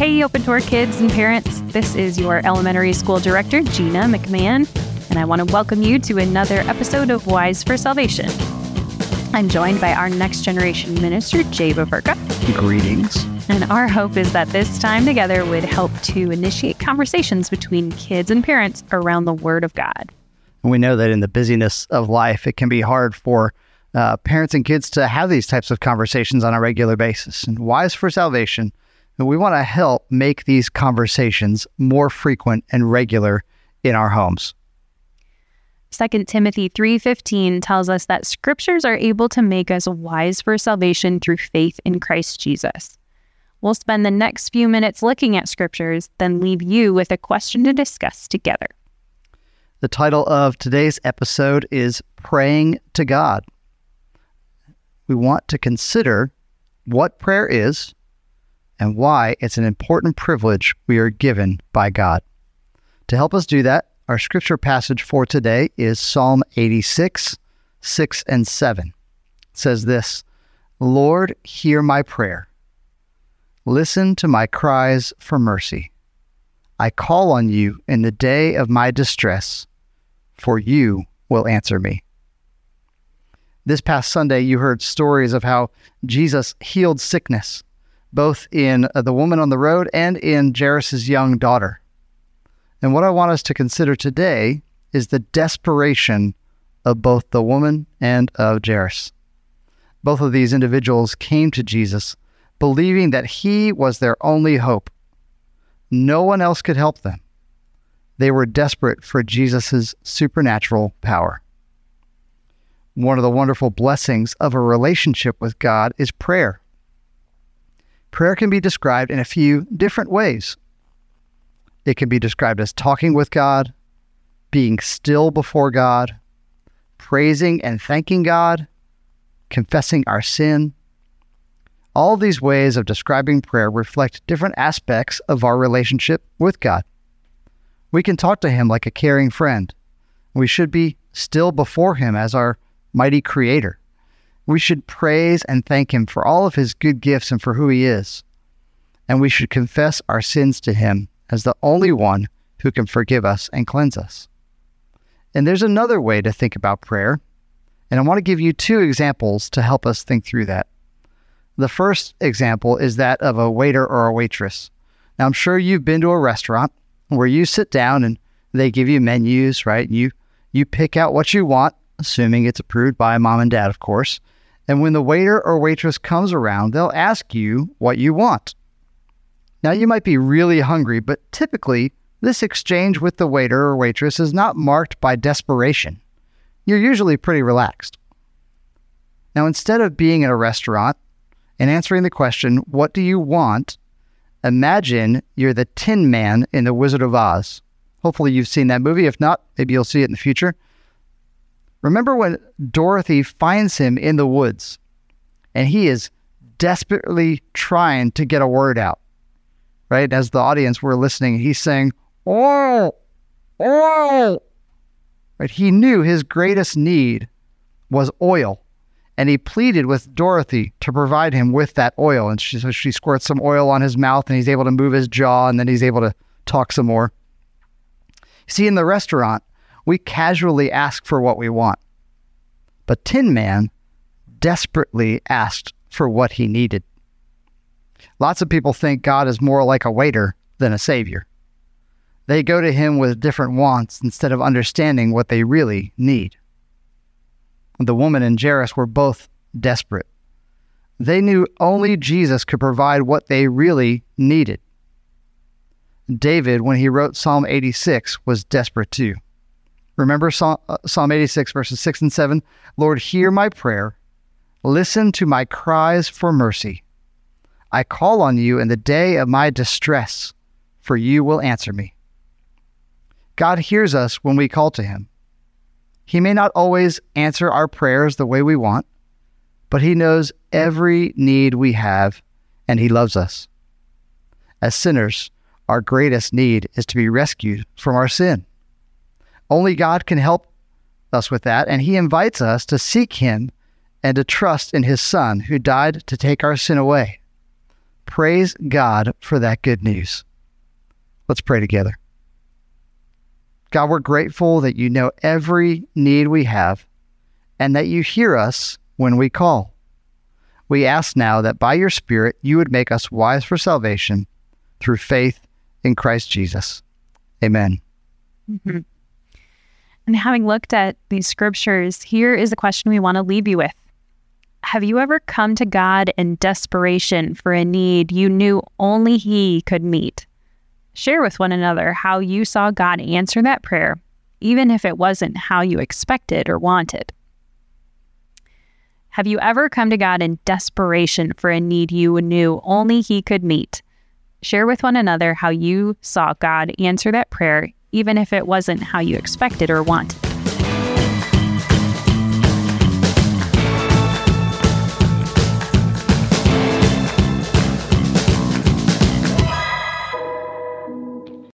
Hey, Open Door kids and parents. This is your elementary school director, Gina McMahon, and I want to welcome you to another episode of Wise for Salvation. I'm joined by our next generation minister, Jay Baverka. Greetings. And our hope is that this time together would help to initiate conversations between kids and parents around the Word of God. And We know that in the busyness of life, it can be hard for uh, parents and kids to have these types of conversations on a regular basis. And Wise for Salvation, we want to help make these conversations more frequent and regular in our homes. 2 Timothy 3:15 tells us that scriptures are able to make us wise for salvation through faith in Christ Jesus. We'll spend the next few minutes looking at scriptures, then leave you with a question to discuss together. The title of today's episode is Praying to God. We want to consider what prayer is and why it's an important privilege we are given by God. To help us do that, our scripture passage for today is Psalm 86, 6 and 7. It says this Lord, hear my prayer. Listen to my cries for mercy. I call on you in the day of my distress, for you will answer me. This past Sunday, you heard stories of how Jesus healed sickness, both in uh, the woman on the road and in Jairus' young daughter. And what I want us to consider today is the desperation of both the woman and of Jairus. Both of these individuals came to Jesus believing that he was their only hope. No one else could help them. They were desperate for Jesus' supernatural power. One of the wonderful blessings of a relationship with God is prayer. Prayer can be described in a few different ways. It can be described as talking with God, being still before God, praising and thanking God, confessing our sin, all these ways of describing prayer reflect different aspects of our relationship with God. We can talk to Him like a caring friend. We should be still before Him as our mighty Creator. We should praise and thank Him for all of His good gifts and for who He is. And we should confess our sins to Him as the only one who can forgive us and cleanse us. And there's another way to think about prayer, and I want to give you two examples to help us think through that. The first example is that of a waiter or a waitress. Now, I'm sure you've been to a restaurant where you sit down and they give you menus, right? You you pick out what you want, assuming it's approved by mom and dad, of course. And when the waiter or waitress comes around, they'll ask you what you want. Now, you might be really hungry, but typically, this exchange with the waiter or waitress is not marked by desperation. You're usually pretty relaxed. Now, instead of being in a restaurant and answering the question, What do you want? Imagine you're the Tin Man in The Wizard of Oz. Hopefully, you've seen that movie. If not, maybe you'll see it in the future. Remember when Dorothy finds him in the woods and he is desperately trying to get a word out, right? As the audience were listening, he's saying, Oh, oh. Right? He knew his greatest need was oil and he pleaded with Dorothy to provide him with that oil. And she, so she squirts some oil on his mouth, and he's able to move his jaw, and then he's able to talk some more. See, in the restaurant, we casually ask for what we want, but Tin Man desperately asked for what he needed. Lots of people think God is more like a waiter than a savior. They go to him with different wants instead of understanding what they really need the woman and Jairus were both desperate. They knew only Jesus could provide what they really needed. David, when he wrote Psalm 86, was desperate too. Remember Psalm, uh, Psalm 86, verses 6 and 7? Lord, hear my prayer. Listen to my cries for mercy. I call on you in the day of my distress, for you will answer me. God hears us when we call to him. He may not always answer our prayers the way we want, but He knows every need we have, and He loves us. As sinners, our greatest need is to be rescued from our sin. Only God can help us with that, and He invites us to seek Him and to trust in His Son who died to take our sin away. praise God for that good news. Let's pray together. God, we're grateful that you know every need we have and that you hear us when we call. We ask now that by your Spirit you would make us wise for salvation through faith in Christ Jesus. Amen. Mm-hmm. And having looked at these scriptures, here is a question we want to leave you with. Have you ever come to God in desperation for a need you knew only He could meet? Share with one another how you saw God answer that prayer, even if it wasn't how you expected or wanted. Have you ever come to God in desperation for a need you knew only He could meet? Share with one another how you saw God answer that prayer, even if it wasn't how you expected or wanted.